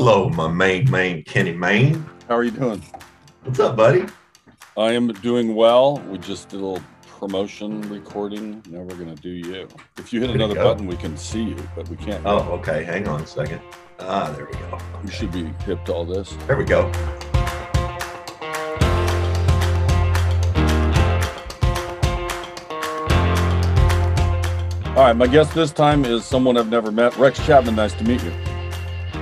Hello, my main main Kenny Mayne. How are you doing? What's up, buddy? I am doing well. We just did a little promotion recording. Now we're gonna do you. If you hit Way to another go. button, we can see you, but we can't. Oh, okay. Hang on a second. Ah, there we go. You should be hip to all this. There we go. All right, my guest this time is someone I've never met. Rex Chapman. Nice to meet you.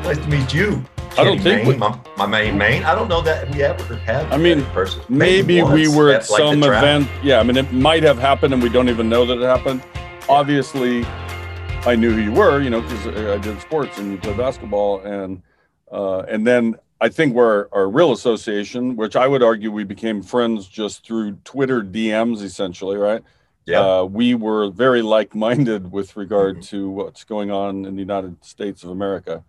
Nice to meet you. I don't Kenny think Main, we- my, my main main. I don't know that we ever had. I mean, person. Maybe we once were at like, some event. Yeah, I mean, it might have happened, and we don't even know that it happened. Obviously, I knew who you were, you know, because I did sports and you played basketball, and uh, and then I think we're our real association, which I would argue we became friends just through Twitter DMs, essentially, right? Yeah. Uh, we were very like-minded with regard Mhm. to what's going on in the United States of America.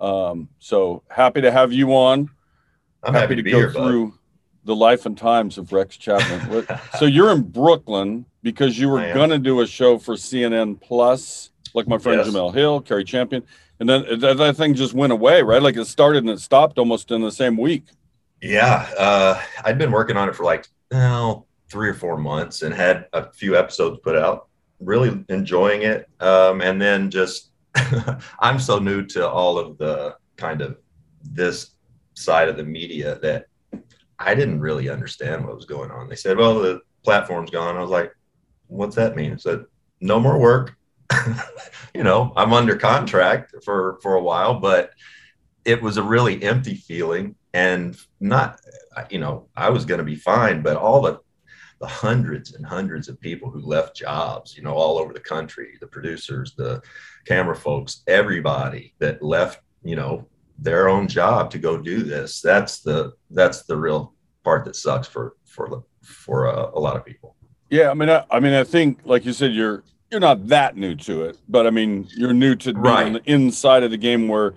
Um, so happy to have you on I'm happy, to, be go here, bud. through the life and times of Rex Chapman. So you're in Brooklyn because you were going to do a show for CNN Plus, like my friend Yes. Jemele Hill, Cari Champion, and then that, that thing just went away, right? Like it started and it stopped almost in the same week. Yeah, uh, I'd been working on it for like oh, three or four months and had a few episodes put out. Really enjoying it, um, and then just I'm so new to all of the kind of this side of the media that I didn't really understand what was going on. They said, "Well, the platform's gone." I was like, "What's that mean?" I said, "No more work." you know, I'm under contract for for a while, but it was a really empty feeling and not you know i was going to be fine but all the the hundreds and hundreds of people who left jobs you know all over the country the producers the camera folks everybody that left you know their own job to go do this that's the that's the real part that sucks for for for uh, a lot of people Yeah, I mean, I, I mean, I think, like you said, you're you're not that new to it, but I mean, you're new to being Right. on the inside of the game where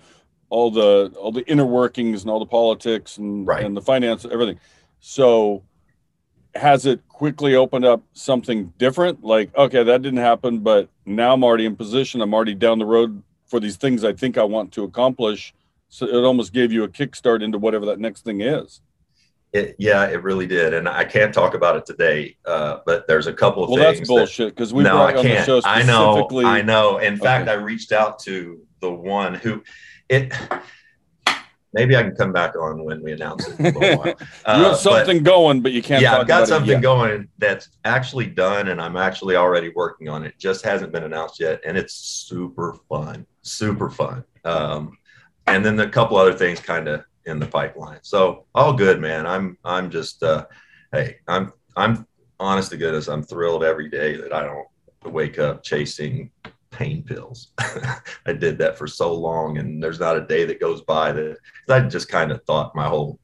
all the all the inner workings and all the politics and Right. and the finance, everything. So, has it quickly opened up something different? Like, okay, that didn't happen, but now I'm already in position. I'm already down the road for these things I think I want to accomplish. So it almost gave you a kickstart into whatever that next thing is. it, yeah it really did and i can't talk about it today uh, but there's a couple of Well, things that's bullshit because we no, brought I on the can't. show I know. specifically. I know. In fact, I reached out to the one who it. Maybe I can come back on when we announce it. In a little while. you Uh, have but- something going, but you can't. yeah, I've got something going that's actually done, and I'm actually already working on it. Just hasn't been announced yet, and it's super fun, super fun. Um, and then a couple other things kind of in the pipeline. So all good, man. I'm I'm just uh, hey, I'm I'm honest to goodness, I'm thrilled every day that I don't wake up chasing pain pills. I did that for so long, and there's not a day that goes by that I just kind of thought my whole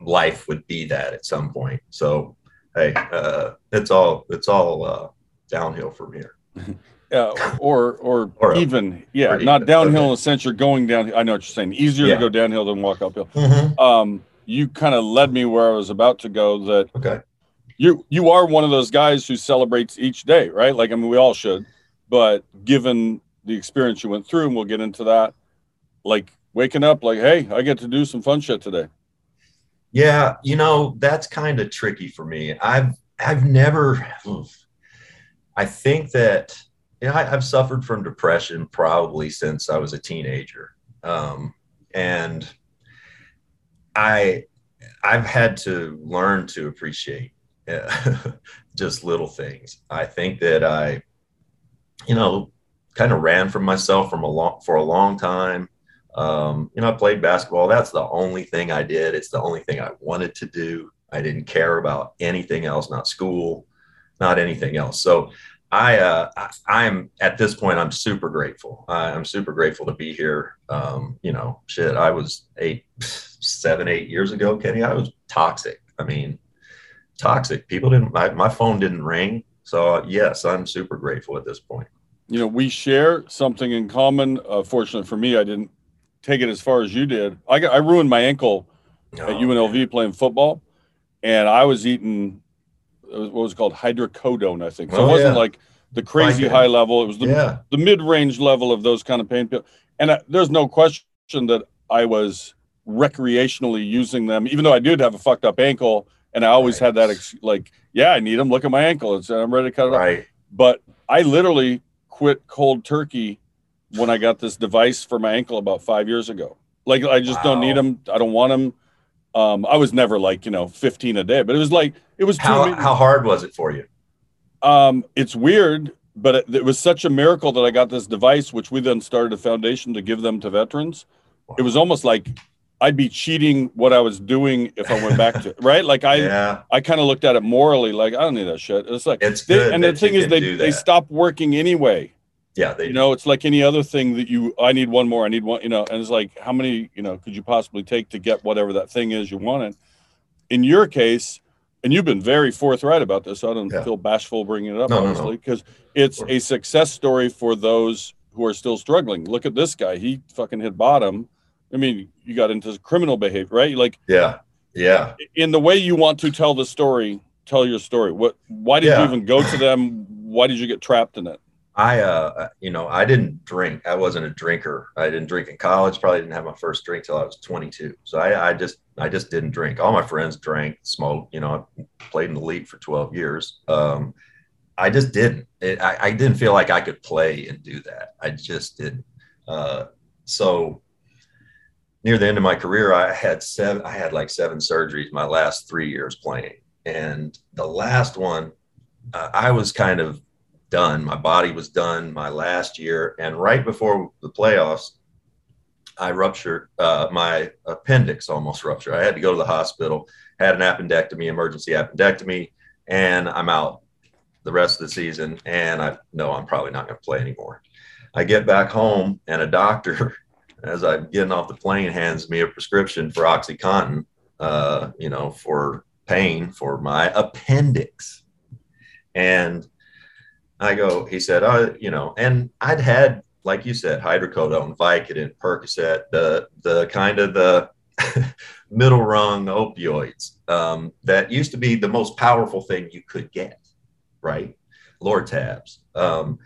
life would be that at some point. So hey, uh, it's all it's all uh, downhill from here. Yeah, or or, Or even yeah, Or not even, downhill okay. in the sense you're going down. I know what you're saying. Easier Yeah. to go downhill than walk uphill. Um, you kind of led me where I was about to go. That Okay. you you are one of those guys who celebrates each day, right? Like I mean, we all should, but given the experience you went through, and we'll get into that, like waking up, like, hey, I get to do some fun shit today. Yeah, you know, that's kind of tricky for me. I've I've never I think that you know, I, I've suffered from depression probably since I was a teenager. Um, and I I've had to learn to appreciate just little things. I think that I, you know, kind of ran from myself from a long for a long time. Um, you know, I played basketball. That's the only thing I did. It's the only thing I wanted to do. I didn't care about anything else, not school, not anything else. So I, uh, I, I'm at this point, I'm super grateful. I, I'm super grateful to be here. Um, you know, shit, I was eight, seven, eight years ago, Kenny, I was toxic. I mean, toxic. People didn't, my, my phone didn't ring. So yes, I'm super grateful at this point. You know, we share something in common. Uh, fortunately for me, I didn't take it as far as you did. I got, I ruined my ankle at Oh, UNLV playing football, and I was eating what was called hydrocodone, I think. So Oh, it wasn't yeah. like the crazy high level. It was the, Yeah. the mid range level of those kind of pain pills. And I, there's no question that I was recreationally using them, even though I did have a fucked up ankle. And I always Right. had that, ex- like, yeah, I need them. Look at my ankle. It's, I'm ready to cut it off. But I literally quit cold turkey when I got this device for my ankle about five years ago. Like I just don't need them. I don't want them. Um, I was never like you know 15 a day, but it was like it was too. How, how hard was it for you? um, it's weird, but it, it was such a miracle that I got this device, which we then started a foundation to give them to veterans. It was almost like I'd be cheating what I was doing if I went back to right. Like I, yeah. I kind of looked at it morally, like I don't need that shit. It's like It's they, good. and the thing is, they do they stopped working anyway. Yeah, they you know it's like any other thing that you i need one more i need one you know and it's like how many you know could you possibly take to get whatever that thing is you wanted in your case and you've been very forthright about this so i don't Yeah. feel bashful bringing it up No, no, no. honestly because it's Sure. a success story for those who are still struggling look at this guy he fucking hit bottom i mean you got into criminal behavior right like Yeah. Yeah. in the way you want to tell the story tell your story what why did you even go to them why did you get trapped in it I, uh, you know, I didn't drink. I wasn't a drinker. I didn't drink in college. Probably didn't have my first drink till I was 22. So I, I just, I just didn't drink. All my friends drank, smoked. You know, I played in the league for 12 years. Um, I just didn't. It, I, I didn't feel like I could play and do that. I just didn't. Uh, so near the end of my career, I had seven. I had like seven surgeries my last three years playing, and the last one, uh, I was kind of done. My body was done my last year. And right before the playoffs, I ruptured uh, my appendix, almost ruptured. I had to go to the hospital, had an appendectomy, emergency appendectomy, and I'm out the rest of the season. And I know I'm probably not going to play anymore. I get back home, and a doctor, as I'm getting off the plane, hands me a prescription for OxyContin, uh, you know, for pain for my appendix. And I go, he said, oh, you know, and I'd had, like you said, hydrocodone, Vicodin, Percocet, the the kind of the middle rung opioids um, that used to be the most powerful thing you could get, right? Lortabs. Um,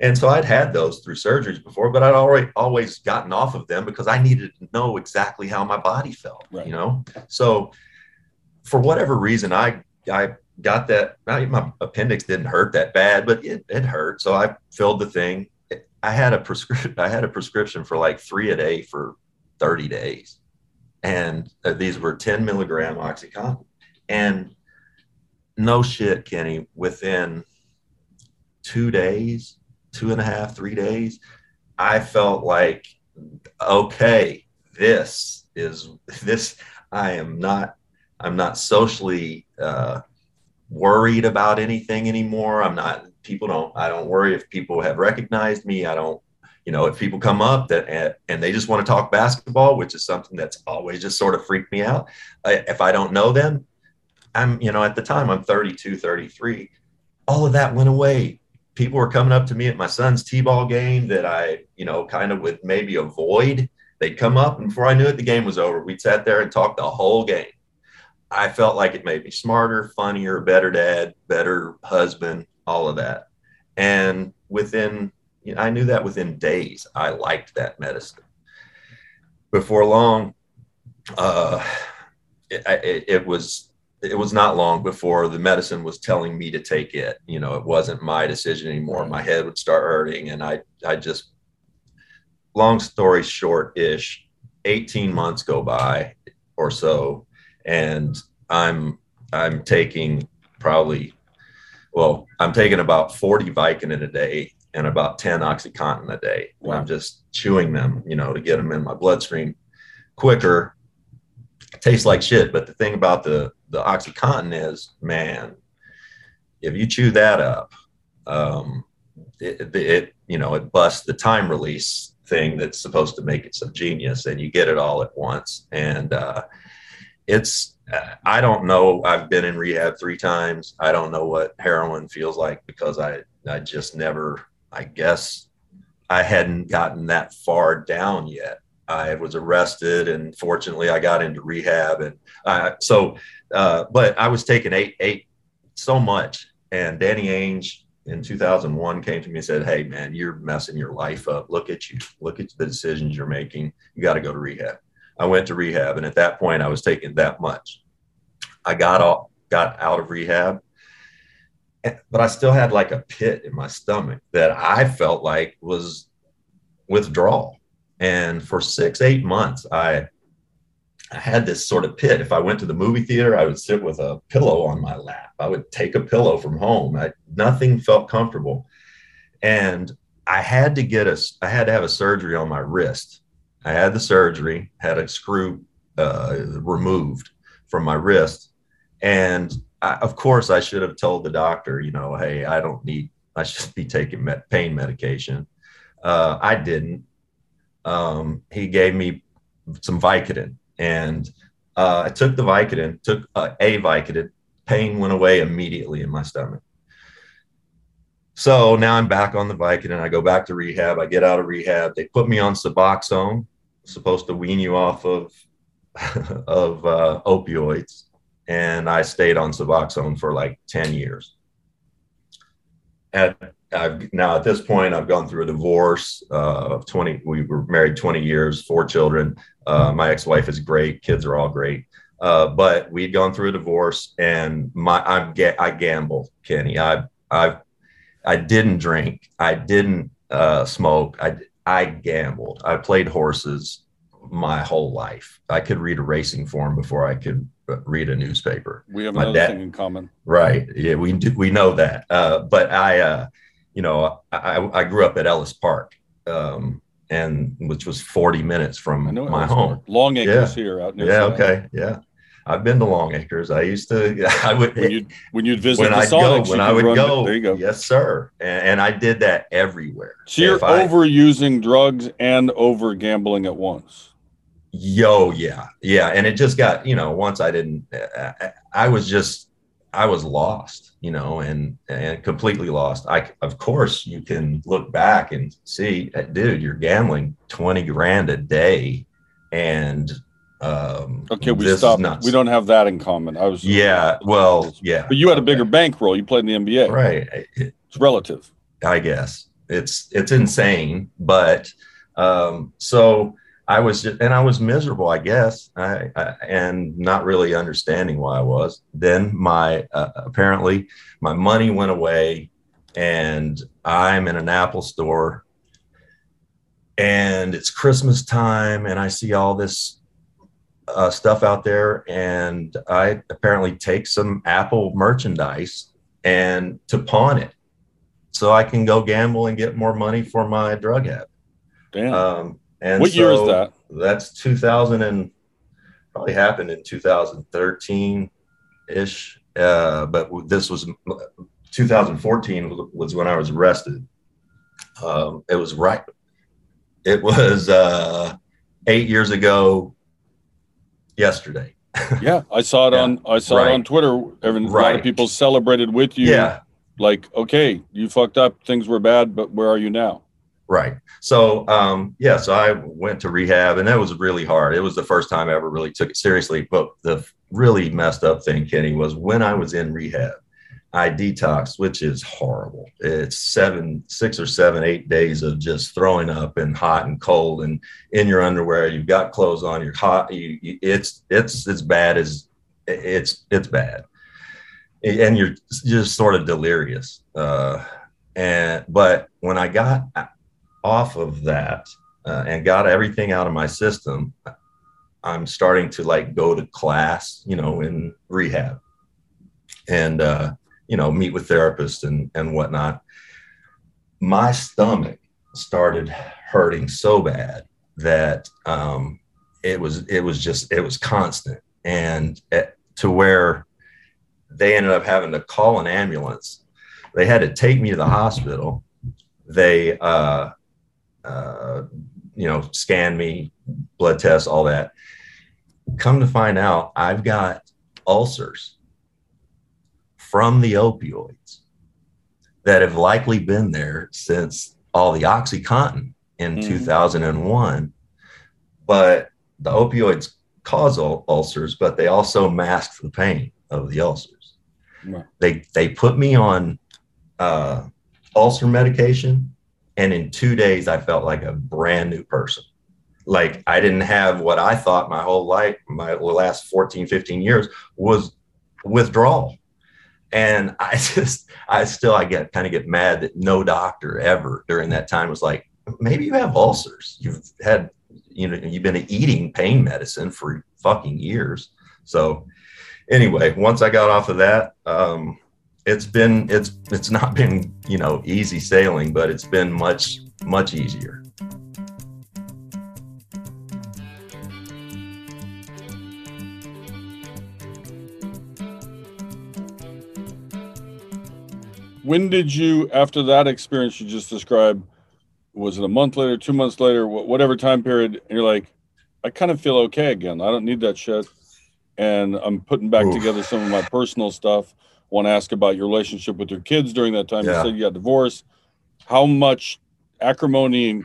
and so I'd had those through surgeries before, but I'd already always gotten off of them because I needed to know exactly how my body felt, Right. you know? So for whatever reason, I, I got that. I- My appendix didn't hurt that bad, but it, it hurt. So I filled the thing. I had a prescription. I had a prescription for like three a day for 30 days. And uh, these were 10 milligram Oxycontin. And no shit, Kenny, within two days, two and a half, three days, I felt like, okay, this is this. I am not, I'm not socially uh, worried about anything anymore. I'm not, people don't, I don't worry if people have recognized me. I don't, you know, if people come up that and, they just want to talk basketball, which is something that's always just sort of freaked me out. If I don't know them, I'm, you know, at the time I'm 32, 33. All of that went away. People were coming up to me at my son's T-ball game that I, you know, kind of would maybe avoid. They'd come up, and before I knew it, the game was over. We'd sat there and talked the whole game. I felt like it made me smarter, funnier, better dad, better husband, all of that. And within, you know, I knew that within days, I liked that medicine. Before long, uh, it, it, it was it was not long before the medicine was telling me to take it. You know, it wasn't my decision anymore. My head would start hurting, and I I just long story short ish, 18 months go by or so, and I'm I'm taking probably well, I'm taking about 40 Vicodin a day and about 10 Oxycontin a day. Wow. I'm just chewing them, you know, to get them in my bloodstream quicker. It tastes like shit, but the thing about the the OxyContin is, man, if you chew that up, um, it, it, you know it busts the time release thing that's supposed to make it some genius, and you get it all at once. And uh, it's I don't know. I've been in rehab three times. I don't know what heroin feels like because I I just never. I guess I hadn't gotten that far down yet. I was arrested, and fortunately, I got into rehab, and uh, so. Uh, but I was taking eight eight so much, and Danny Ainge in 2001 came to me and said, "Hey, man, you're messing your life up. Look at you. Look at the decisions you're making. You got to go to rehab." I went to rehab, and at that point, I was taking that much. I got off, got out of rehab, but I still had like a pit in my stomach that I felt like was withdrawal. And for six, eight months, I I had this sort of pit. If I went to the movie theater, I would sit with a pillow on my lap. I would take a pillow from home. I, nothing felt comfortable, and I had to get a. I had to have a surgery on my wrist I had the surgery, had a screw uh, removed from my wrist. And I, of course, I should have told the doctor, you know, hey, I don't need, I should be taking met, pain medication. Uh, I didn't. Um, he gave me some Vicodin and uh, I took the Vicodin, took uh, a Vicodin. Pain went away immediately in my stomach. So now I'm back on the Vicodin. I go back to rehab. I get out of rehab. They put me on Suboxone, supposed to wean you off of of uh, opioids, and I stayed on Suboxone for like ten years. At I've now at this point I've gone through a divorce uh, of twenty. We were married twenty years, four children. Uh, my ex-wife is great. Kids are all great. Uh, but we'd gone through a divorce, and my I'm ga- I gambled, Kenny. I I I didn't drink. I didn't uh, smoke. I I gambled. I played horses my whole life. I could read a racing form before I could read a newspaper. We have my another dad, thing in common, right? Yeah, we do, we know that. Uh, but I, uh, you know, I, I grew up at Ellis Park, um, and which was 40 minutes from my Ellis home. Park. Longacres yeah. here out near. Yeah. Okay. Yeah. I've been to Longacres. I used to. I would when you'd, when you'd visit when I'd go when I would go. There you go. Yes, sir. And, and I did that everywhere. So you're I, overusing drugs and over gambling at once. Yo, yeah, yeah. And it just got you know once I didn't. I, I was just I was lost, you know, and and completely lost. I of course you can look back and see, dude, you're gambling twenty grand a day, and um, okay, we stopped. We don't have that in common. I was yeah, well, yeah, but you had a bigger bankroll. You played in the NBA, right? It's relative, I guess. It's it's insane, but um, so I was just, and I was miserable, I guess, I, I, and not really understanding why I was. Then my uh, apparently my money went away, and I'm in an Apple store, and it's Christmas time, and I see all this uh, stuff out there, and I apparently take some Apple merchandise and to pawn it, so I can go gamble and get more money for my drug habit. Damn. Um, and what so year is that? That's 2000 and probably happened in 2013 ish. Uh, but this was 2014 was when I was arrested. Um, it was right. It was uh, eight years ago yesterday. yeah, I saw it Yeah. on I saw Right. it on Twitter. Every, A lot Right. of people celebrated with you. yeah, Like, okay, you fucked up, things were bad, but where are you now? Right. So, um, yeah, so I went to rehab, and that was really hard. It was the first time I ever really took it seriously. But the really messed up thing, Kenny, was when I was in rehab, I detoxed, which is horrible. It's seven, six or seven, eight days of just throwing up and hot and cold and in your underwear. You've got clothes on. You're hot. You, you, it's it's as bad as it's it's bad, and you're just sort of delirious. Uh, and but when I got off of that uh, and got everything out of my system, I'm starting to like go to class, you know, in rehab, and uh, you know, meet with therapists and and whatnot. My stomach started hurting so bad that um, it was it was just it was constant, and at, to where they ended up having to call an ambulance. They had to take me to the hospital. They uh, uh, you know, scan me, blood tests, all that. Come to find out, I've got ulcers from the opioids that have likely been there since all the OxyContin in Mhm. 2001. But the opioids cause ul- ulcers, but they also mask the pain of the ulcers. Right. They they put me on uh, ulcer medication, and in two days I felt like a brand new person. Like I didn't have what I thought my whole life, my last 14, 15 years was withdrawal. And I just, I still, I get kind of get mad that no doctor ever during that time was like, maybe you have ulcers. You've had, you know, you've been eating pain medicine for fucking years. So anyway, once I got off of that, um, it's been, it's, it's not been, you know, easy sailing, but it's been much, much easier. When did you, after that experience you just described, was it a month later, two months later, whatever time period, and you're like, I kind of feel okay again. I don't need that shit. And I'm putting back Oof. together some of my personal stuff. Want to ask about your relationship with your kids during that time. Yeah. You said you got divorced. How much acrimony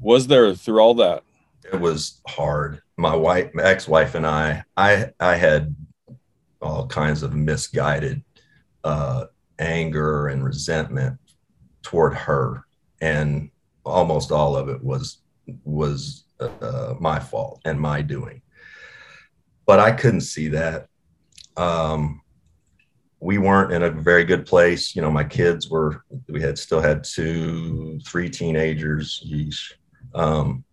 was there through all that? it was hard. My wife, my ex-wife, and I, I, I had all kinds of misguided uh, anger and resentment toward her, and almost all of it was was uh, my fault and my doing. But I couldn't see that. Um, we weren't in a very good place. You know, my kids were. We had still had two, three teenagers. Yeesh. Um,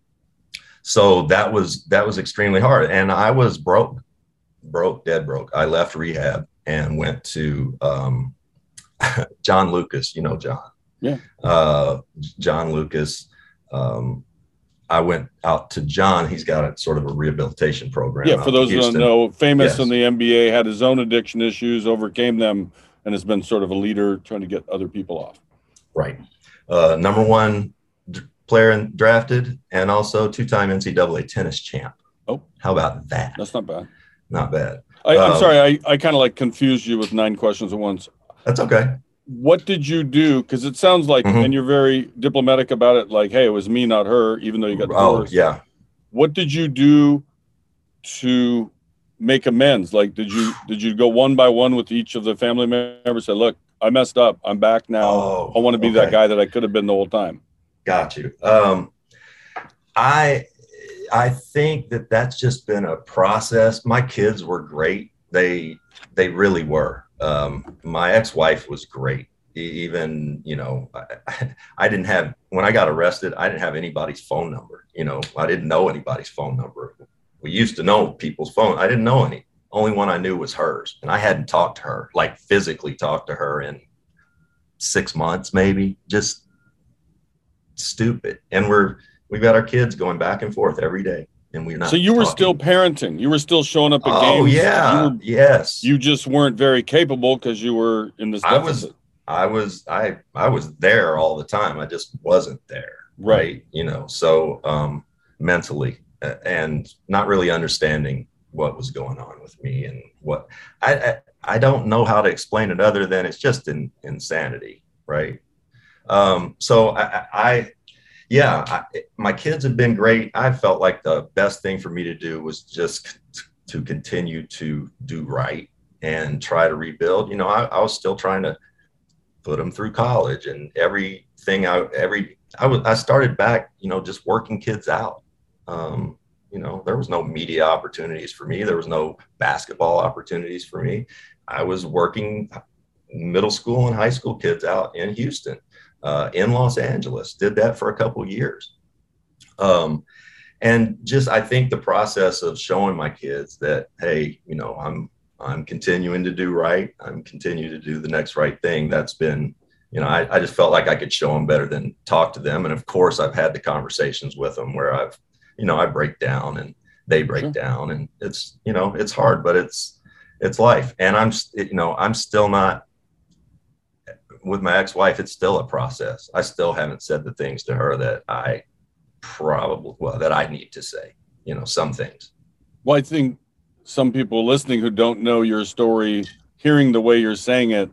so that was that was extremely hard and i was broke broke dead broke i left rehab and went to um, john lucas you know john Yeah. uh, john lucas um, i went out to john he's got a sort of a rehabilitation program Yeah, for those who don't know, famous Yes. in the NBA, had his own addiction issues, overcame them, and has been sort of a leader trying to get other people off. right uh, number one d- player in, drafted and also two-time ncaa tennis champ Oh. how about that That's not bad. not bad I, I'm Um, sorry, I, I kind of like confused you with nine questions at once. that's okay What did you do? Because it sounds like, Mhm. and you're very diplomatic about it, like, hey, it was me, not her, even though you got oh divorced. yeah What did you do to make amends? Like, did you did you go one by one with each of the family members? Say, look, I messed up. I'm back now. Oh, I want to be that guy that I could have been the whole time. Got you. Um, I I think that that's just been a process. My kids were great. They they really were. Um, my ex-wife was great. Even you know, I, I didn't have when I got arrested. I didn't have anybody's phone number. You know, I didn't know anybody's phone number. We used to know people's phone. I didn't know any. Only one I knew was hers, and I hadn't talked to her, like physically talked to her in six months, maybe. Just stupid. And we're we've got our kids going back and forth every day, and we're not. so you were talking. still parenting. You were still showing up at Oh games. yeah, You, were, yes. you just weren't very capable because you were in this I was- I was I I was there all the time. I just wasn't there. Right. Right. You know. So um, mentally uh, and not really understanding what was going on with me and what I, I, I don't know how to explain it other than it's just in, insanity, right? Um, so I, I yeah, I, my kids have been great. I felt like the best thing for me to do was just to continue to do right and try to rebuild. You know, I, I was still trying to put them through college and everything. I every I was I started back, you know, just working kids out. Um, you know, there was no media opportunities for me. There was no basketball opportunities for me. I was working middle school and high school kids out in Houston, uh, in Los Angeles. Did that for a couple years. Um, and just I think the process of showing my kids that hey, you know, I'm I'm continuing to do right. I'm continuing to do the next right thing. That's been, you know, I, I just felt like I could show them better than talk to them. And of course, I've had the conversations with them where I've, you know, I break down and they break sure. down, and it's, you know, it's hard, but it's it's life. And I'm, you know, I'm still not with my ex-wife. It's still a process. I still haven't said the things to her that I probably well that I need to say. You know, some things. Well, I think some people listening who don't know your story, hearing the way you're saying it,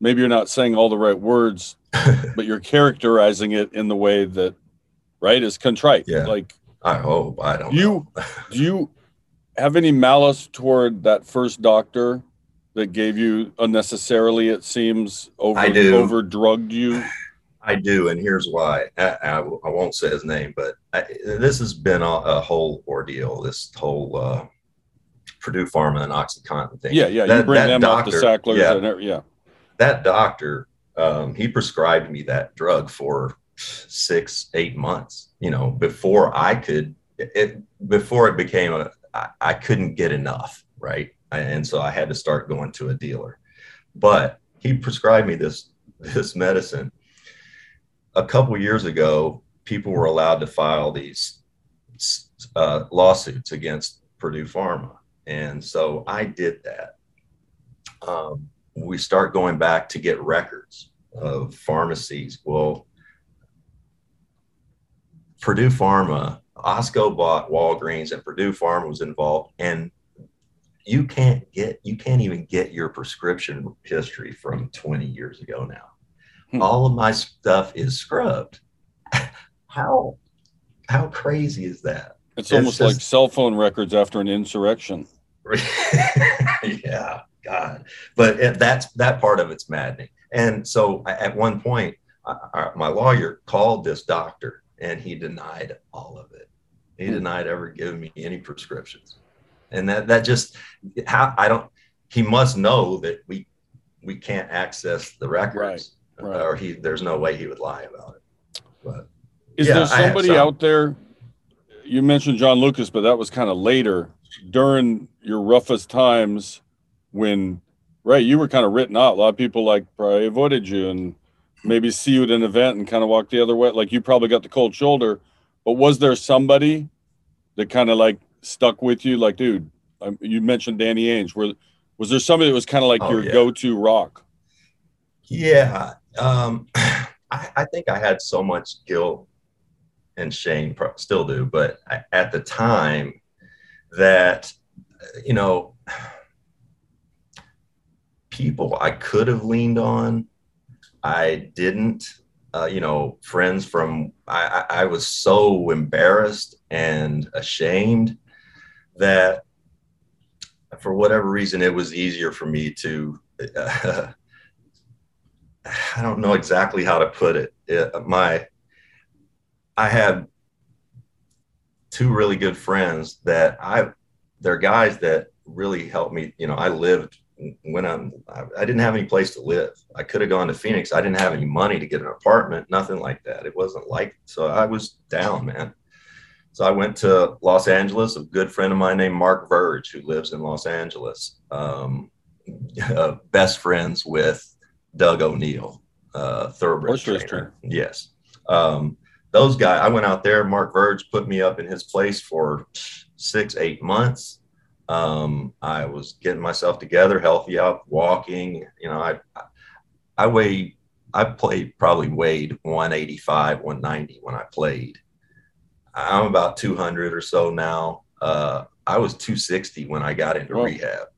maybe you're not saying all the right words, but you're characterizing it in the way that, right, is contrite. Yeah. Like, I hope I don't. Do you do you have any malice toward that first doctor that gave you unnecessarily? It seems over I do. over drugged you. I do, and here's why. I, I, I won't say his name, but I, this has been a, a, whole ordeal. This whole uh, Purdue Pharma and OxyContin thing. Yeah, yeah. That, you bring them doctor, up the Sacklers. Yeah, and, yeah. That doctor, um, he prescribed me that drug for six, eight months. You know, before I could, it before it became a, I, I couldn't get enough, right? And so I had to start going to a dealer. But he prescribed me this this medicine. A couple years ago, people were allowed to file these uh, lawsuits against Purdue Pharma and so I did that. Um, we start going back to get records of pharmacies. Well, Purdue Pharma, Osco bought Walgreens, and Purdue Pharma was involved. And you can't get, you can't even get your prescription history from 20 years ago now. Hmm. All of my stuff is scrubbed. how, how crazy is that? It's, it's almost just, like cell phone records after an insurrection. yeah, God. But that's that part of it's maddening. And so at one point, I, my lawyer called this doctor and he denied all of it. He hmm. denied ever giving me any prescriptions. And that that just how I don't he must know that we we can't access the records right, right. or he there's no way he would lie about it. But is yeah, there somebody out there you mentioned John Lucas, but that was kind of later during your roughest times when right you were kind of written out a lot of people like probably avoided you and maybe see you at an event and kind of walk the other way like you probably got the cold shoulder but was there somebody that kind of like stuck with you like dude you mentioned danny ainge where was there somebody that was kind of like oh, your yeah. go-to rock yeah um I, I think i had so much guilt and shame still do but I, at the time that you know people I could have leaned on, I didn't. Uh, you know, friends from I, I was so embarrassed and ashamed that for whatever reason it was easier for me to uh, I don't know exactly how to put it. it. My I had two really good friends that I they're guys that really helped me. You know, I lived when I'm I didn't have any place to live. I could have gone to Phoenix. I didn't have any money to get an apartment, nothing like that. It wasn't like so I was down, man. So I went to Los Angeles. A good friend of mine named Mark Verge, who lives in Los Angeles, um, uh, best friends with Doug O'Neill, uh, thoroughbred trainer. trainer. Yes. Um, those guys, I went out there. Mark Verge put me up in his place for six, eight months. Um, I was getting myself together, healthy out, walking. You know, I, I weigh, I played probably weighed 185, 190 when I played. I'm about 200 or so now. Uh, I was 260 when I got into Whoa. rehab,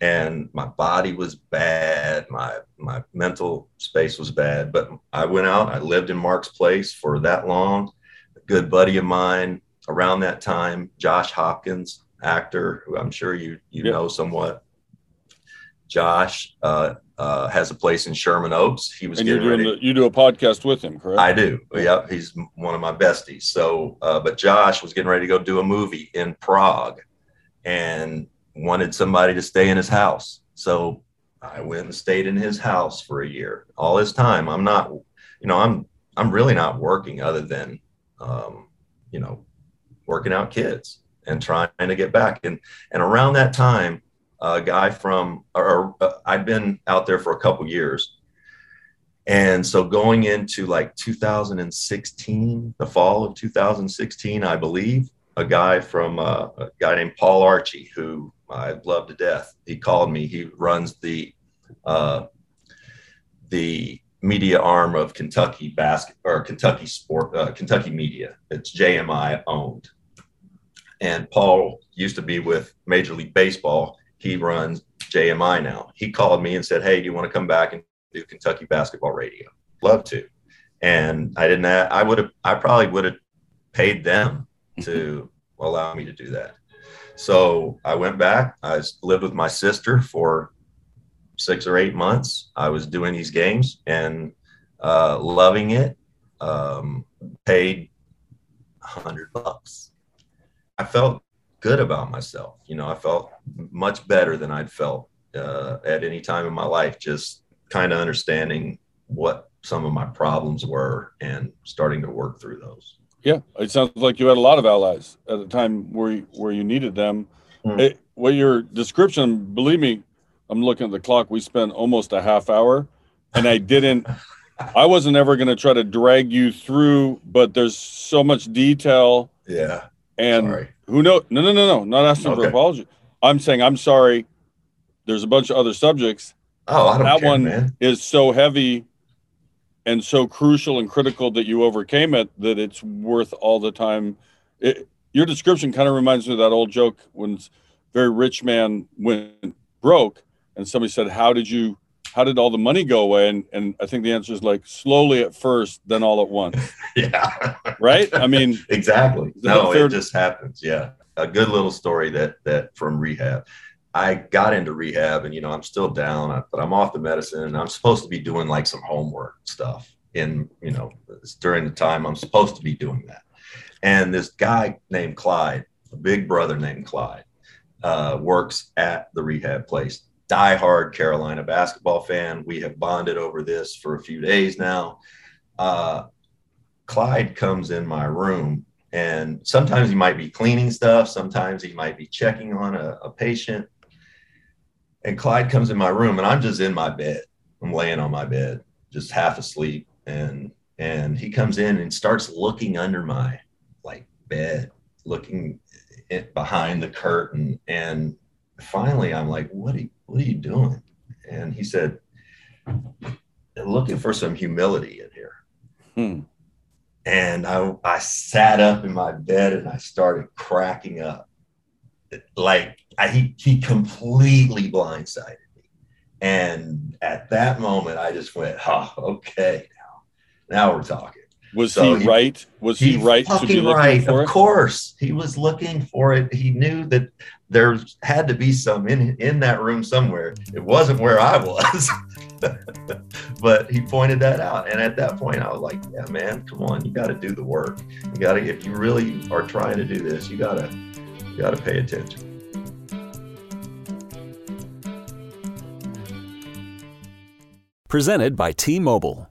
and my body was bad. My my mental space was bad. But I went out. I lived in Mark's place for that long. A good buddy of mine around that time, Josh Hopkins, actor who I'm sure you you Yep. know somewhat. Josh uh, uh, has a place in Sherman Oaks. He was And you're getting doing ready. the, you do a podcast with him, correct? I do. Yep, he's one of my besties. So, uh, but Josh was getting ready to go do a movie in Prague, and wanted somebody to stay in his house. So I went and stayed in his house for a year. All this time, I'm not, you know, I'm I'm really not working other than, um, you know, working out kids and trying to get back. And and around that time, a guy from, or, or uh, I'd been out there for a couple years. And so going into like 2016, the fall of 2016, I believe, a guy from uh, a guy named Paul Archey, who I love to death. He called me. He runs the uh, the media arm of Kentucky basket or Kentucky sport, uh, Kentucky media. It's JMI owned. And Paul used to be with Major League Baseball. He runs JMI now. He called me and said, "Hey, do you want to come back and do Kentucky basketball radio?" Love to. And I didn't. I would have. I probably would have paid them to allow me to do that. So I went back. I lived with my sister for six or eight months. I was doing these games and uh, loving it. Um, paid a hundred bucks. I felt good about myself. You know, I felt much better than I'd felt uh, at any time in my life. Just kind of understanding what some of my problems were and starting to work through those. Yeah, it sounds like you had a lot of allies at a time where you, where you needed them. Hmm. It, well, your description, believe me, I'm looking at the clock. We spent almost a half hour, and I didn't. I wasn't ever going to try to drag you through, but there's so much detail, Yeah. and Sorry. Who know? No, no, no, no. Not asking for apology. I'm saying I'm sorry. There's a bunch of other subjects. Oh, I don't that care, one man. is so heavy and so crucial and critical that you overcame it that it's worth all the time. It, your description kind of reminds me of that old joke when very rich man went broke and somebody said, "How did you? How did all the money go away?" And and I think the answer is like slowly at first, then all at once. Yeah. Right? I mean, exactly. No, fair- it just happens. Yeah. A good little story that that from rehab. I got into rehab and you know, I'm still down, uh, but I'm off the medicine and I'm supposed to be doing like some homework stuff in, you know, during the time I'm supposed to be doing that. And this guy named Clyde, a big brother named Clyde, uh, works at the rehab place. Diehard Carolina basketball fan. We have bonded over this for a few days now. Uh, Clyde comes in my room and sometimes he might be cleaning stuff. Sometimes he might be checking on a, a patient. And Clyde comes in my room and I'm just in my bed. I'm laying on my bed, just half asleep. And, and he comes in and starts looking under my like bed, looking behind the curtain. And finally I'm like, what are you, what are you doing? And he said, looking for some humility in here hmm, and I, I sat up in my bed and I started cracking up. Like I, he, he completely blindsided me. And at that moment, I just went, oh, okay, now, now we're talking. Was So he, he- right? Was he, right to be fucking looking right. for Of it? course, he was looking for it. He knew that there had to be some in in that room somewhere. It wasn't where I was, but he pointed that out. And at that point, I was like, "Yeah, man, come on, you got to do the work. You got to if you really are trying to do this, you gotta you gotta pay attention." Presented by T Mobile,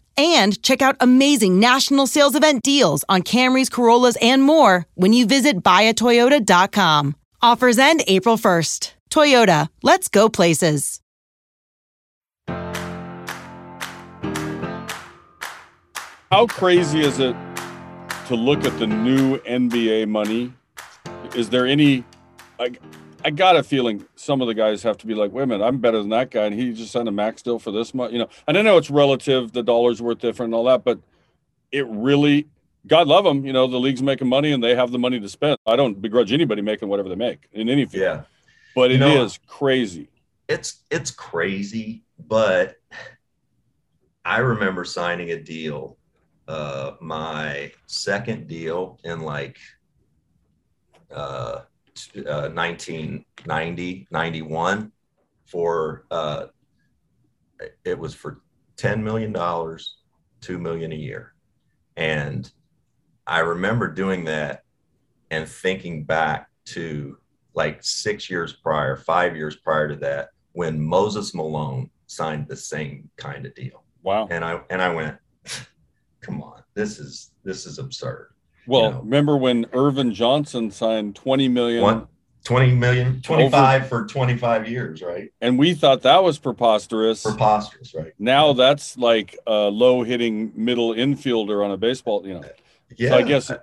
and check out amazing national sales event deals on Camrys, Corollas, and more when you visit buyatoyota.com. Offers end April 1st. Toyota, let's go places. How crazy is it to look at the new NBA money? Is there any? I, I got a feeling some of the guys have to be like, wait a minute, I'm better than that guy, and he just signed a max deal for this much. You know, and I know it's relative, the dollar's worth different and all that, but it really, God love them. You know, the league's making money and they have the money to spend. I don't begrudge anybody making whatever they make in any field. Yeah. but it You know, is crazy. it's it's crazy, but I remember signing a deal, uh, my second deal in like uh, uh, 1990, 91 for uh, it was for $10 million, 2 million a year. And I remember doing that and thinking back to like six years prior, five years prior to that, when Moses Malone signed the same kind of deal. Wow. And I and I went, come on, this is this is absurd. Well, know. remember when Earvin Johnson signed 20 million One, 20 million, 25 for 25 years, right? and we thought that was preposterous. Preposterous, right? now that's like a low hitting middle infielder on a baseball, you know. Yeah. So I guess Uh,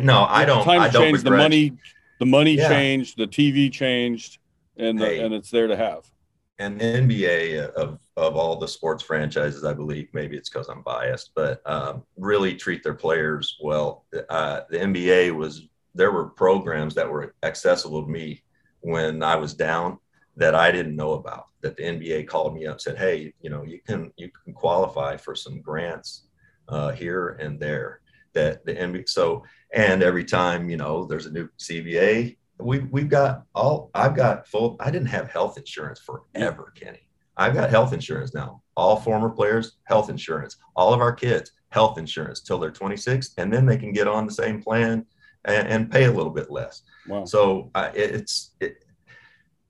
no, I don't. Times I don't changed, the money, the money Yeah. changed, the TV changed, and the, Hey. and it's there to have. And NBA of of all the sports franchises, I believe maybe it's because I'm biased, but um, really treat their players well. Uh, the NBA was there were programs that were accessible to me when I was down that I didn't know about. That the NBA called me up said, "Hey, you know, you can you can qualify for some grants uh, here and there." That the NBA so and every time you know there's a new CBA, we we've got all I've got full I didn't have health insurance forever, Kenny. I've got health insurance now. All former players, health insurance. All of our kids, health insurance till they're 26, and then they can get on the same plan and, and pay a little bit less. Wow. So uh, it, it's it,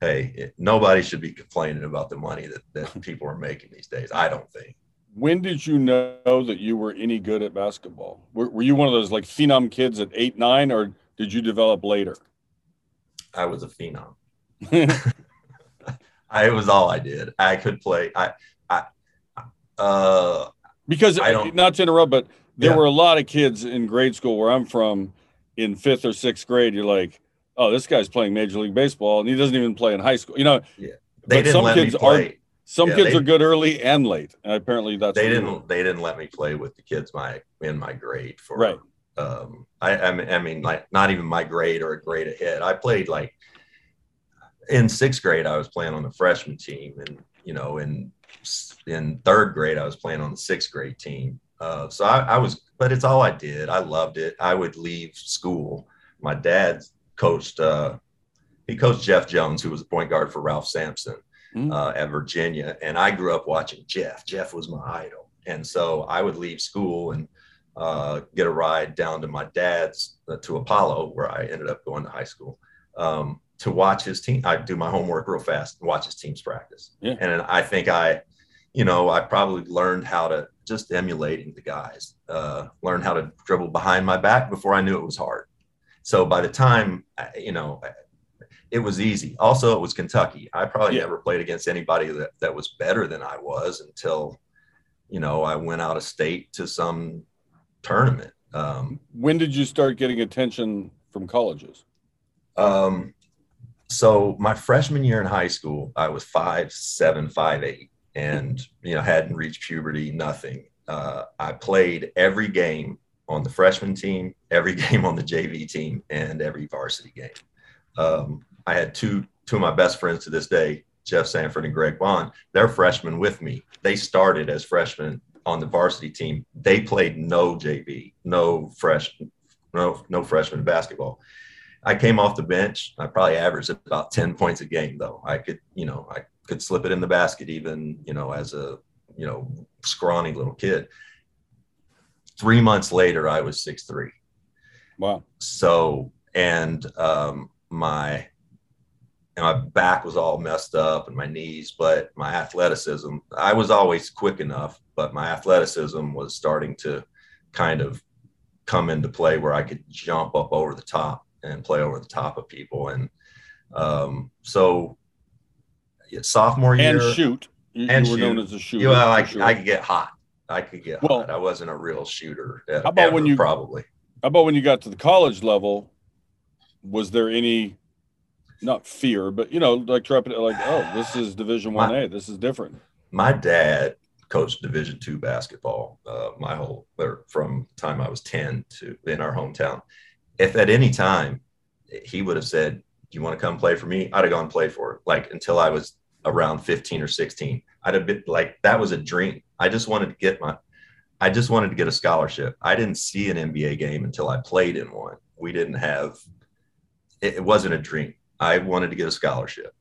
hey, it, nobody should be complaining about the money that, that people are making these days. I don't think. When did you know that you were any good at basketball? Were, were you one of those like phenom kids at eight, nine, or did you develop later? I was a phenom. I it was all I did. I could play. I I uh Because I don't- not to interrupt, but there Yeah. were a lot of kids in grade school where I'm from in fifth or sixth grade. You're like, oh, this guy's playing Major League Baseball and he doesn't even play in high school. You know, yeah. they but didn't some let kids me are some Yeah, kids they- are good early and late. And apparently that's they didn't they didn't let me play with the kids my in my grade for Right. Um I, I mean I mean like not even my grade or a grade ahead. I played like in sixth grade I was playing on the freshman team and you know, in in third grade, I was playing on the sixth grade team. Uh, so I, I was, but it's all I did. I loved it. I would leave school. My dad coached. Uh, he coached Jeff Jones, who was the point guard for Ralph Sampson Mm. uh, at Virginia, and I grew up watching Jeff. Jeff was my idol, and so I would leave school and uh, get a ride down to my dad's uh, to Apollo, where I ended up going to high school, um, to watch his team. I do my homework real fast and watch his teams practice, Yeah. and I think I, you know, I probably learned how to just emulating the guys, uh, learn how to dribble behind my back before I knew it was hard. So by the time, you know, it was easy. Also, it was Kentucky. I probably Yeah. never played against anybody that, that was better than I was until, you know, I went out of state to some tournament. Um, When did you start getting attention from colleges? um, so my freshman year in high school, I was five seven, five eight, and you know hadn't reached puberty, nothing. Uh, I played every game on the freshman team, every game on the JV team, and every varsity game. Um, I had two two of my best friends to this day, Jeff Sanford and Greg Bond. They're freshmen with me. They started as freshmen on the varsity team. They played no JV, no fresh, no no freshman basketball. I came off the bench. I probably averaged about 10 points a game, though. I could, you know, I could slip it in the basket even, you know, as a, you know, scrawny little kid. Three months later, I was six three. Wow. So, and um, my, and my back was all messed up and my knees, but my athleticism, I was always quick enough, but my athleticism was starting to kind of come into play where I could jump up over the top and play over the top of people. And um, so yeah, sophomore year And shoot. You, and you were known shoot. as a shooter. well, I, sure. I could get hot. I could get Well- hot. I wasn't a real shooter. e- How about when you- probably? How about when you got to the college level? Was there any, not fear, but you know, like trepid, like, oh, this is Division One A. This is different. my dad coached division two basketball uh, my whole or from time i was 10 to in our hometown. If at any time he would have said do you want to come play for me? I'd have gone play for it like until i was around 15 or 16 i'd have been like that was a dream. I just wanted to get my i just wanted to get a scholarship. I didn't see an nba game until i played in one. We didn't have it, it wasn't a dream i wanted to get a scholarship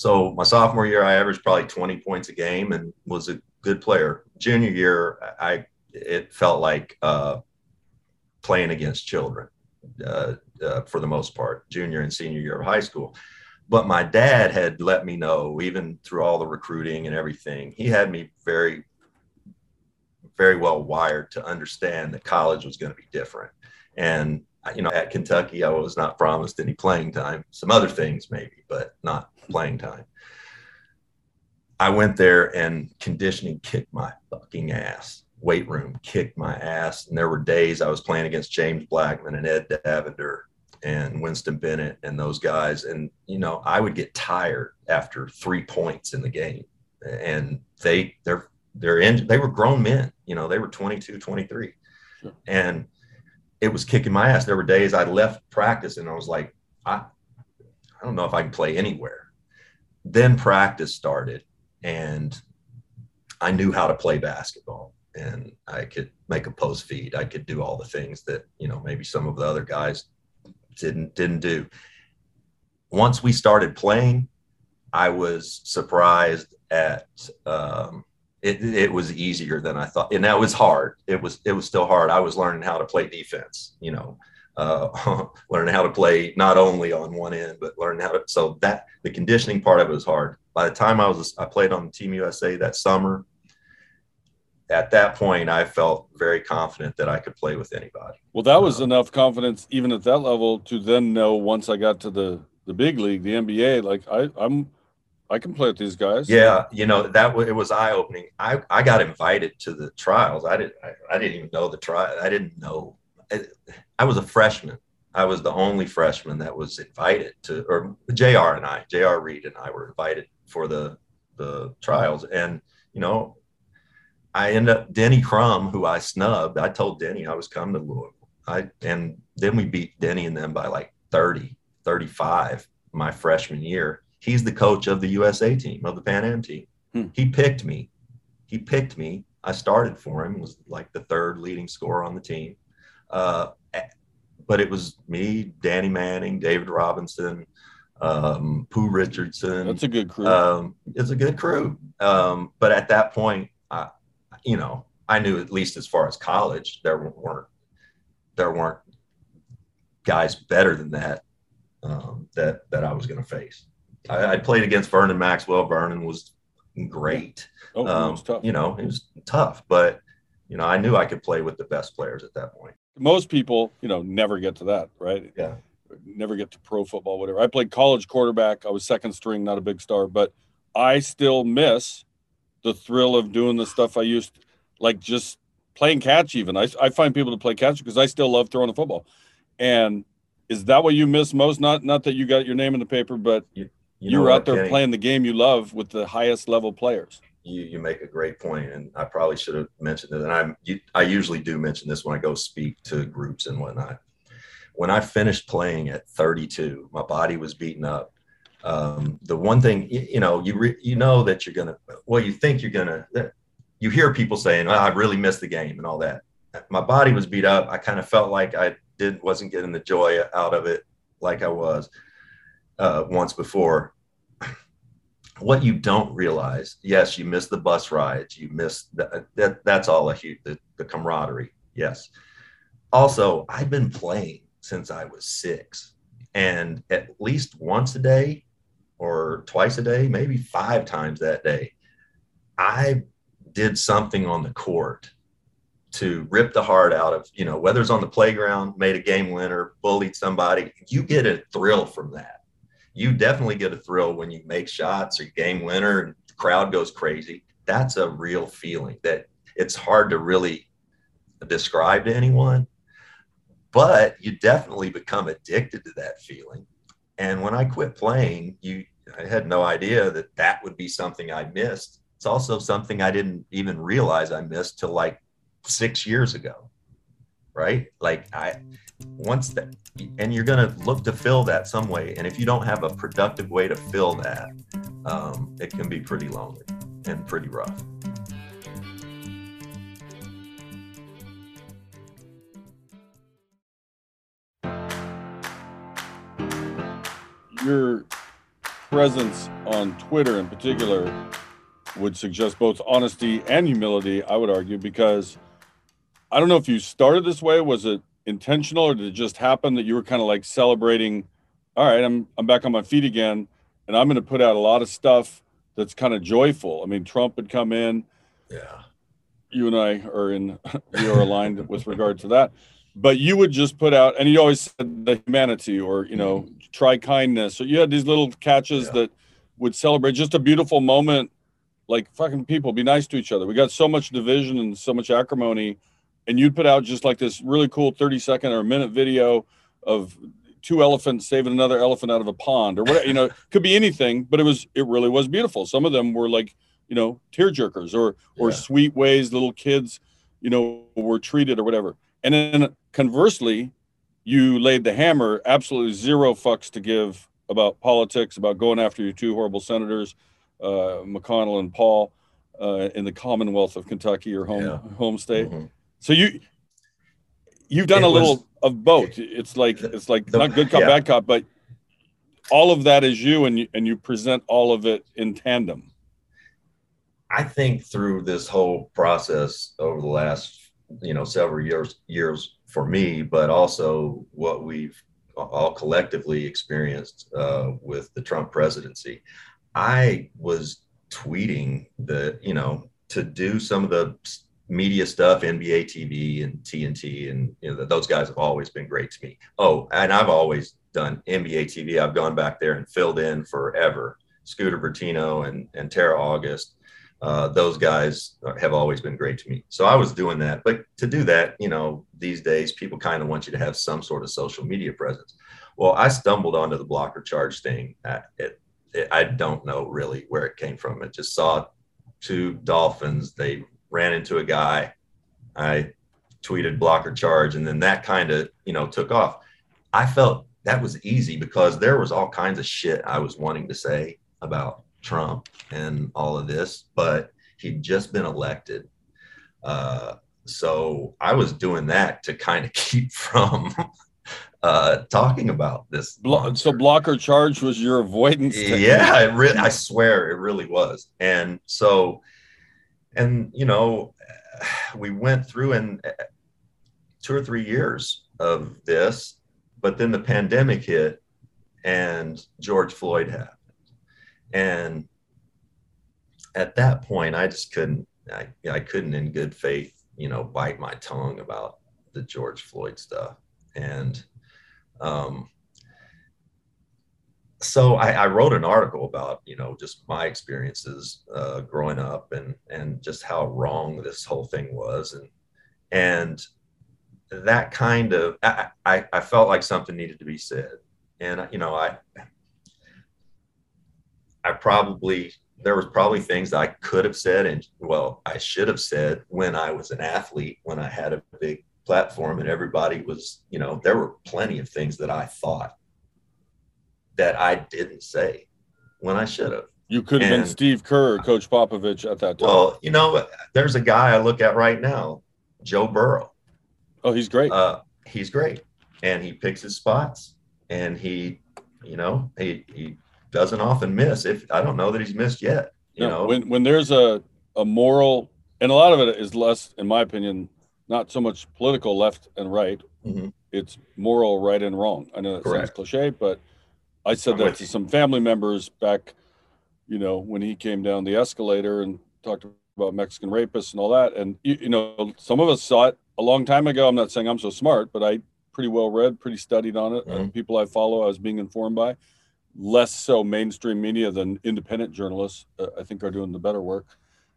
so my sophomore year, I averaged probably 20 points a game and was a good player. Junior year, I it felt like uh, playing against children uh, uh, for the most part. Junior and senior year of high school, but my dad had let me know, even through all the recruiting and everything, he had me very, very well wired to understand that college was going to be different. And you know, at Kentucky, I was not promised any playing time. Some other things maybe, but not playing time. I went there and conditioning kicked my fucking ass. Weight room kicked my ass. And there were days I was playing against James Blackmon and Ed Davender and Winston Bennett and those guys. And, you know, I would get tired after three points in the game. And they, they're, they're in, they were grown men, you know, they were 22, 23. Sure. And it was kicking my ass. There were days I left practice and I was like, I, I don't know if I can play anywhere. Then practice started and I knew how to play basketball and I could make a post feed. I could do all the things that, you know, maybe some of the other guys didn't didn't do. Once we started playing, I was surprised at um, it, it was easier than I thought. And that was hard. It was it was still hard. I was learning how to play defense, you know, uh, learning how to play not only on one end, but learning how to. So that the conditioning part of it was hard. By the time I was, I played on Team USA that summer. At that point, I felt very confident that I could play with anybody. Well, that was enough confidence, even at that level, to then know once I got to the the big league, the NBA, like I I'm I can play with these guys. Yeah, you know that it was eye opening. I I got invited to the trials. I didn't I, I didn't even know the trial. I didn't know. I, I was a freshman. I was the only freshman that was invited to, or Jr. and I, J.R. Reid and I were invited for the the trials, and you know, I end up Denny Crum, who I snubbed. I told Denny I was coming to Louisville. I and then we beat Denny and them by like 30, 35 my freshman year he's the coach of the USA team of the Pan Am team. Hmm. He picked me. He picked me. I started for him. Was like the third leading scorer on the team. Uh, but it was me, Danny Manning, David Robinson, um, Pooh Richardson. That's a good crew. Um, it's a good crew. Um, but at that point, I, you know, I knew at least as far as college, there weren't there weren't guys better than that um, that that I was going to face. I, I, played against Vernon Maxwell. Vernon was great. Oh, um, was tough. You know, it was tough, but you know, I knew I could play with the best players at that point. Most people, you know, never get to that, right? Yeah. Never get to pro football, whatever. I played college quarterback. I was second string, not a big star, but I still miss the thrill of doing the stuff I used, like just playing catch. Even I, I find people to play catch because I still love throwing the football. And is that what you miss most? Not not that you got your name in the paper, but you, you, you were out there Kenny, playing the game you love with the highest level players. You you make a great point, and I probably should have mentioned it. And I'm I usually do mention this when I go speak to groups and whatnot. When I finished playing at 32, my body was beaten up. Um, the one thing you, you know, you re, you know that you're gonna well, you think you're gonna. You hear people saying, oh, "I really missed the game" and all that. My body was beat up. I kind of felt like I did wasn't getting the joy out of it like I was uh, once before. What you don't realize, yes, you miss the bus rides, you miss the, that. That's all a huge the, the camaraderie. Yes. Also, I've been playing since I was six, and at least once a day, or twice a day, maybe five times that day, I did something on the court to rip the heart out of, you know, whether it's on the playground, made a game winner, bullied somebody, you get a thrill from that. You definitely get a thrill when you make shots or game winner and the crowd goes crazy. That's a real feeling that it's hard to really describe to anyone, but you definitely become addicted to that feeling. And when I quit playing, you I had no idea that that would be something I missed. It's also something I didn't even realize I missed till like six years ago right like i once that and you're going to look to fill that some way and if you don't have a productive way to fill that um, it can be pretty lonely and pretty rough your presence on twitter in particular would suggest both honesty and humility i would argue because I don't know if you started this way. Was it intentional or did it just happen that you were kind of like celebrating? All right, I'm I'm back on my feet again, and I'm going to put out a lot of stuff that's kind of joyful. I mean, Trump had come in. Yeah. You and I are in we are aligned with regard to that. But you would just put out, and you always said the humanity, or you know, mm-hmm. try kindness. So you had these little catches yeah. that would celebrate just a beautiful moment. Like fucking people, be nice to each other. We got so much division and so much acrimony and you'd put out just like this really cool 30 second or a minute video of two elephants saving another elephant out of a pond or whatever you know could be anything but it was it really was beautiful some of them were like you know tear jerkers or or yeah. sweet ways little kids you know were treated or whatever and then conversely you laid the hammer absolutely zero fucks to give about politics about going after your two horrible senators uh, mcconnell and paul uh, in the commonwealth of kentucky or home yeah. home state mm-hmm so you you've done it a little was, of both. It's like it's like the, not good cop, yeah. bad cop, but all of that is you, and you and you present all of it in tandem. I think through this whole process over the last you know several years years for me, but also what we've all collectively experienced uh, with the Trump presidency, I was tweeting the you know to do some of the media stuff, NBA TV and TNT, and you know those guys have always been great to me. Oh, and I've always done NBA TV. I've gone back there and filled in forever. Scooter Vertino and and Tara August, uh, those guys have always been great to me. So I was doing that, but to do that, you know, these days people kind of want you to have some sort of social media presence. Well, I stumbled onto the blocker charge thing. I don't know really where it came from. I just saw two dolphins. They ran into a guy. I tweeted blocker charge, and then that kind of you know took off. I felt that was easy because there was all kinds of shit I was wanting to say about Trump and all of this, but he'd just been elected. Uh, so I was doing that to kind of keep from uh, talking about this. Blo- so blocker charge was your avoidance. Technique. Yeah, really, I swear it really was. And so, and you know, we went through and uh, two or three years of this, but then the pandemic hit and George Floyd happened. And at that point, I just couldn't, I, I couldn't in good faith, you know, bite my tongue about the George Floyd stuff. And um, so I, I, wrote an article about, you know, just my experiences uh, growing up and, and just how wrong this whole thing was. And, and that kind of, I, I, I felt like something needed to be said. And, you know, I, I probably there was probably things I could have said and well, I should have said when I was an athlete, when I had a big platform and everybody was, you know, there were plenty of things that I thought that I didn't say when I should have. You could have and, been Steve Kerr Coach Popovich at that time. Well, you know, there's a guy I look at right now, Joe Burrow. Oh, he's great. Uh, he's great. And he picks his spots and he, you know, he, he doesn't often miss. If I don't know that he's missed yet. You no, know, when when there's a a moral, and a lot of it is less, in my opinion, not so much political left and right. Mm-hmm. It's moral right and wrong. I know that Correct. sounds cliche, but I said that to some family members back, you know, when he came down the escalator and talked about Mexican rapists and all that. And you, you know, some of us saw it a long time ago. I'm not saying I'm so smart, but I pretty well read, pretty studied on it. Mm-hmm. People I follow, I was being informed by less so mainstream media than independent journalists, uh, I think, are doing the better work.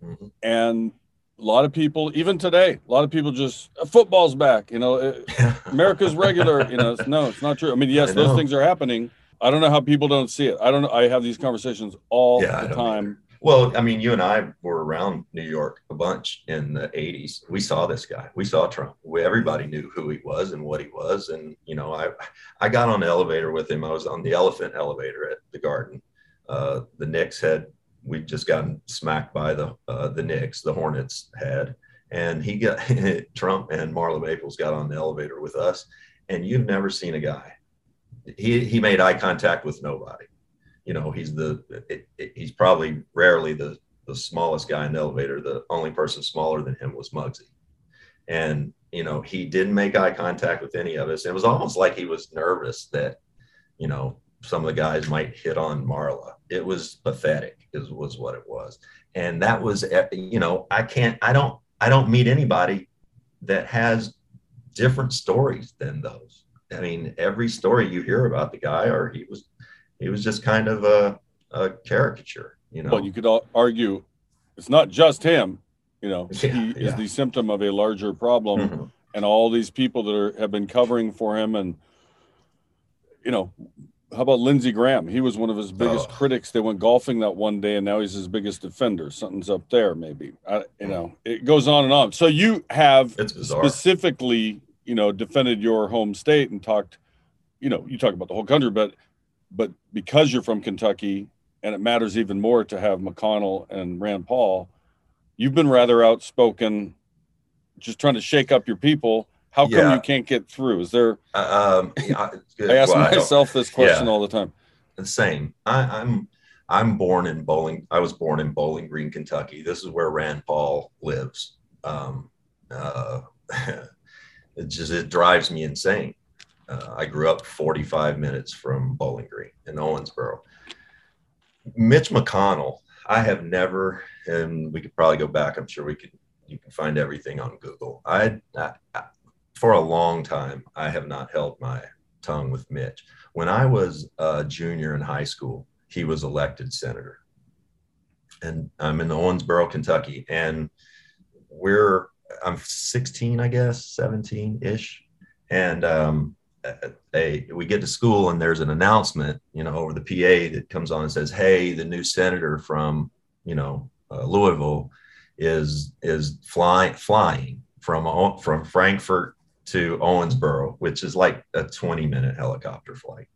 Mm-hmm. And a lot of people, even today, a lot of people just uh, football's back. You know, uh, America's regular. You know, no, it's not true. I mean, yes, those things are happening. I don't know how people don't see it. I don't know. I have these conversations all yeah, the time. Well, I mean, you and I were around New York a bunch in the 80s. We saw this guy. We saw Trump. We, everybody knew who he was and what he was. And, you know, I, I got on the elevator with him. I was on the elephant elevator at the garden. Uh, the Knicks had, we'd just gotten smacked by the, uh, the Knicks, the Hornets had. And he got, Trump and Marla Maples got on the elevator with us. And you've never seen a guy. He, he made eye contact with nobody you know he's the it, it, he's probably rarely the the smallest guy in the elevator. The only person smaller than him was Muggsy, and you know he didn't make eye contact with any of us. It was almost like he was nervous that you know some of the guys might hit on Marla. It was pathetic, is was what it was, and that was eh, you know I can't I don't I don't meet anybody that has different stories than those. I mean, every story you hear about the guy, or he was he was just kind of a, a caricature, you know. Well, you could argue it's not just him, you know, yeah, he yeah. is the symptom of a larger problem. Mm-hmm. And all these people that are, have been covering for him, and you know, how about Lindsey Graham? He was one of his biggest oh. critics. They went golfing that one day, and now he's his biggest defender. Something's up there, maybe. I, you know, it goes on and on. So you have specifically, you know, defended your home state and talked. You know, you talk about the whole country, but but because you're from Kentucky and it matters even more to have McConnell and Rand Paul, you've been rather outspoken, just trying to shake up your people. How come you can't get through? Is there? Uh, um, I, I ask well, myself I this question yeah. all the time. The same. I, I'm I'm born in Bowling. I was born in Bowling Green, Kentucky. This is where Rand Paul lives. Um, uh, it just it drives me insane. Uh, I grew up 45 minutes from Bowling Green in Owensboro. Mitch McConnell, I have never, and we could probably go back. I'm sure we could. You can find everything on Google. I, I, I for a long time, I have not held my tongue with Mitch. When I was a junior in high school, he was elected senator, and I'm in Owensboro, Kentucky, and we're I'm 16, I guess, 17 ish, and um, a we get to school and there's an announcement, you know, over the PA that comes on and says, "Hey, the new senator from you know uh, Louisville is is flying flying from from Frankfort to Owensboro, which is like a 20 minute helicopter flight.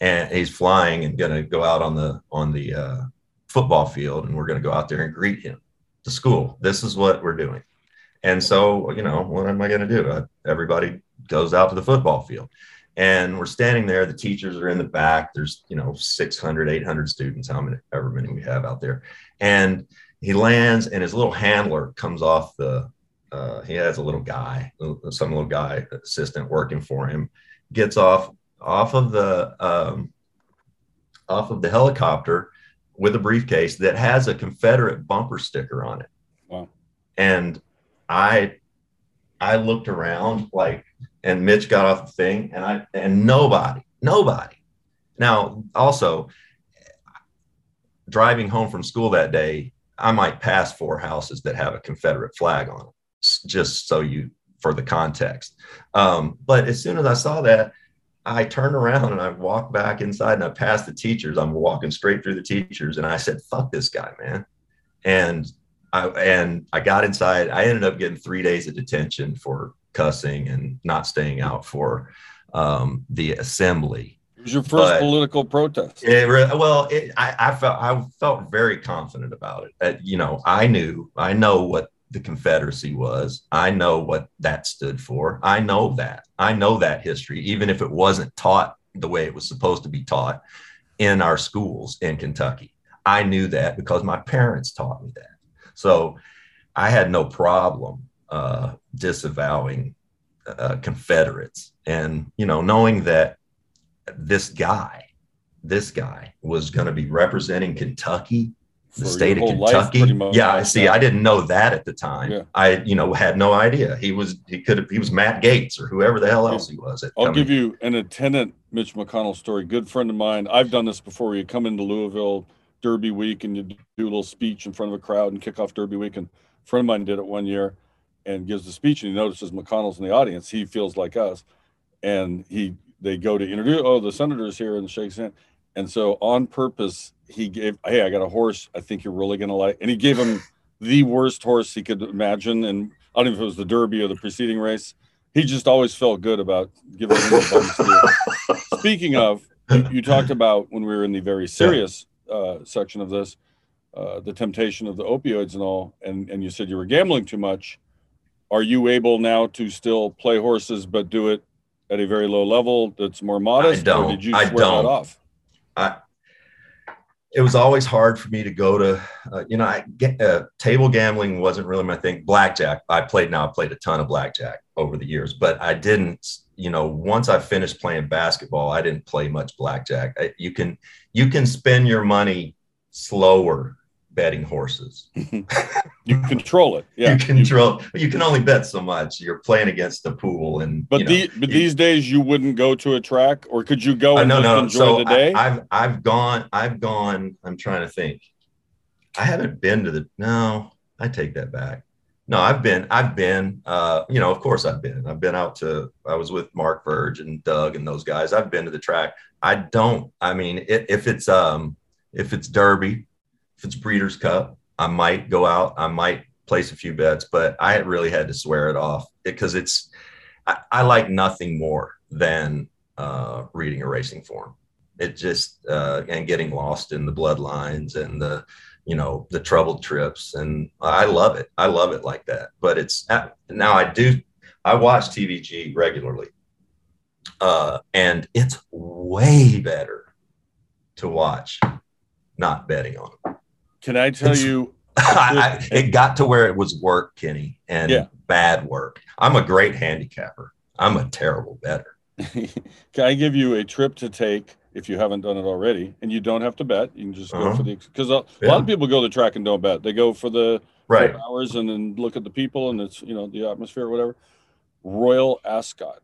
And he's flying and going to go out on the on the uh, football field, and we're going to go out there and greet him to school. This is what we're doing. And so, you know, what am I going to do? Uh, everybody goes out to the football field and we're standing there. The teachers are in the back. There's, you know, 600, 800 students, how many, ever many we have out there. And he lands and his little handler comes off the, uh, he has a little guy, some little guy assistant working for him, gets off, off of the, um, off of the helicopter with a briefcase that has a Confederate bumper sticker on it. Wow. And I I looked around like and Mitch got off the thing and I and nobody, nobody. Now also driving home from school that day, I might pass four houses that have a Confederate flag on them, just so you for the context. Um, but as soon as I saw that, I turned around and I walked back inside and I passed the teachers. I'm walking straight through the teachers and I said, fuck this guy, man. And I, and I got inside. I ended up getting three days of detention for cussing and not staying out for um, the assembly. It was your first but political protest. It, well, it, I, I, felt I felt very confident about it. Uh, you know, I knew I know what the Confederacy was. I know what that stood for. I know that. I know that history, even if it wasn't taught the way it was supposed to be taught in our schools in Kentucky. I knew that because my parents taught me that. So I had no problem uh, disavowing uh, Confederates, and you know, knowing that this guy, this guy was going to be representing Kentucky, the state of Kentucky. Life, yeah, I see. I didn't know that at the time. Yeah. I, you know, had no idea he was. He could have. He was Matt Gaetz or whoever the hell else he was. I'll coming. give you an attendant Mitch McConnell story. Good friend of mine. I've done this before. You come into Louisville Derby week and you do a little speech in front of a crowd and kick off Derby week. And a friend of mine did it one year and gives the speech and he notices McConnell's in the audience. He feels like us. And he they go to introduce, oh, the senator's here and shakes hand. And so on purpose, he gave, hey, I got a horse I think you're really gonna like. And he gave him the worst horse he could imagine. And I don't know if it was the Derby or the preceding race. He just always felt good about giving him the Speaking of, you, you, talked about when we were in the very serious uh, section of this, uh, the temptation of the opioids and all, and and you said you were gambling too much. Are you able now to still play horses but do it at a very low level that's more modest? I don't. Or did you I don't. that off? I it was always hard for me to go to, uh, you know, I get, uh, table gambling wasn't really my thing. Blackjack, I played now, I played a ton of blackjack over the years, but I didn't, you know, once I finished playing basketball, I didn't play much blackjack. I, you can, you can spend your money slower betting horses. you control it. Yeah. You control you can only bet so much. You're playing against the pool and but, the, know, but you, these days you wouldn't go to a track or could you go uh, and no, no. enjoy so the day? I, I've I've gone, I've gone, I'm trying to think. I haven't been to the no, I take that back. No, I've been, I've been, uh, you know, of course I've been. I've been out to, I was with Mark Verge and Doug and those guys. I've been to the track. I don't, I mean, it, if it's, um, if it's Derby, if it's Breeders' Cup, I might go out. I might place a few bets, but I really had to swear it off because it's, I, I, like nothing more than uh, reading a racing form. It just, uh, and getting lost in the bloodlines and the, you know, the troubled trips. And I love it. I love it like that. But it's now I do, I watch TVG regularly. Uh, and it's way better to watch not betting on them. Can I tell it's, you? I, it got to where it was work, Kenny, and yeah. bad work. I'm a great handicapper. I'm a terrible better. can I give you a trip to take if you haven't done it already? And you don't have to bet. You can just uh-huh. go for the because a, yeah. lot of people go to the track and don't bet. They go for the right hours and then look at the people and it's you know the atmosphere or whatever. Royal Ascot.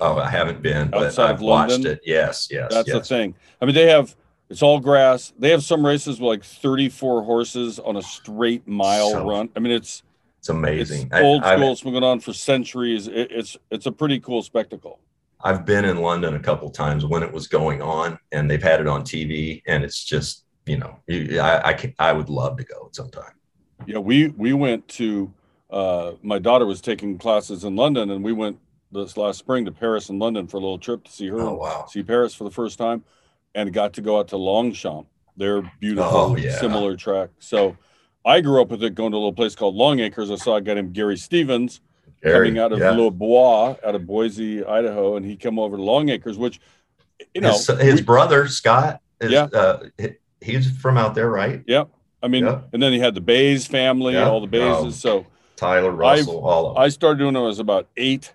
Oh, I haven't been, but I've watched it. Yes, yes. That's yes. the thing. I mean, they have it's all grass. They have some races with like 34 horses on a straight mile so, run. I mean, it's it's amazing. It's old I, school. It's been going on for centuries. It, it's it's a pretty cool spectacle. I've been in London a couple times when it was going on, and they've had it on TV, and it's just you know, I I, can, I would love to go sometime. Yeah, we we went to. Uh, my daughter was taking classes in London, and we went this last spring to Paris and London for a little trip to see her. Oh, wow. See Paris for the first time, and got to go out to Longchamp. They're beautiful, Oh, yeah. similar track. So I grew up with it going to a little place called Longacres. I saw a guy named Gary Stevens Gary, coming out of yeah. Les Bois, out of Boise, Idaho, and he came over to Longacres, which you know his, his we- brother Scott. Is, Yeah. uh, he's from out there, right? Yep. I mean, and then he had the Baze family, all the Bazes. Oh. So Tyler Russell, all of them. I started doing it when I was about eight.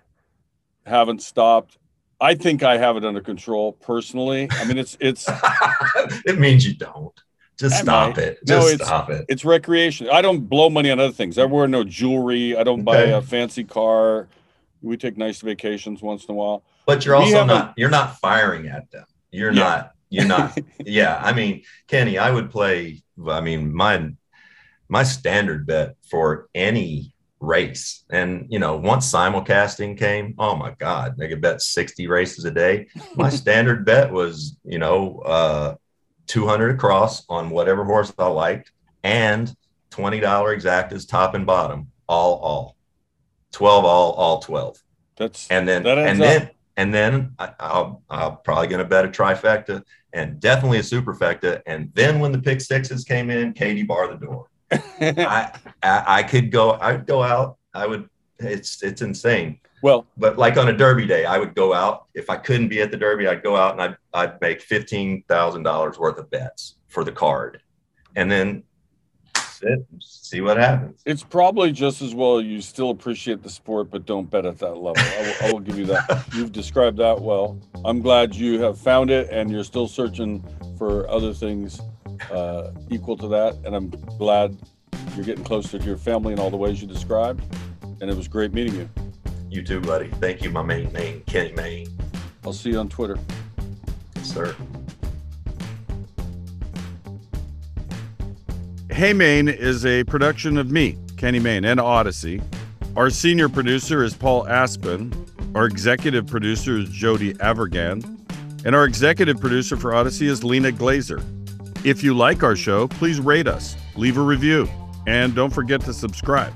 Haven't stopped. I think I have it under control personally. I mean, it's it's it means you don't. Just I stop might. it. No, it's- stop it. it's recreation. I don't blow money on other things. I wear no jewelry. I don't buy Okay. a fancy car. We take nice vacations once in a while. But you're also not you're not firing at them. You're Yeah. not you're not yeah. I mean, Kenny, I would play I mean, my my standard bet for any race. And you know, once simulcasting came, oh my God, they could bet 60 races a day. My standard bet was, you know, uh 200 across on whatever horse I liked and $20 exact exactas top and bottom, all all. 12 all, all 12 That's and then That and then and then I, I'll, probably going to bet a trifecta and definitely a superfecta. And then when the pick sixes came in, Katie bar the door. I, I I could go. I'd go out. I would. It's it's insane. Well. But like on a Derby day, I would go out. If I couldn't be at the Derby, I'd go out and I'd I'd make fifteen thousand dollars worth of bets for the card, and then sit and see what happens. It's probably just as well you still appreciate the sport, but don't bet at that level. I will, I will give you that. You've described that well. I'm glad you have found it and you're still searching for other things uh, equal to that. And I'm glad you're getting closer to your family in all the ways you described. And it was great meeting you. You too, buddy. Thank you, my main main Kenny Mayne, I'll see you on Twitter. Yes, sir. Hey Maine is a production of me, Kenny Mayne, and Audacy. Our senior producer is Paul Aspen. Our executive producer is Jody Avergan. And our executive producer for Audacy is Lena Glazer. If you like our show, please rate us, leave a review, and don't forget to subscribe.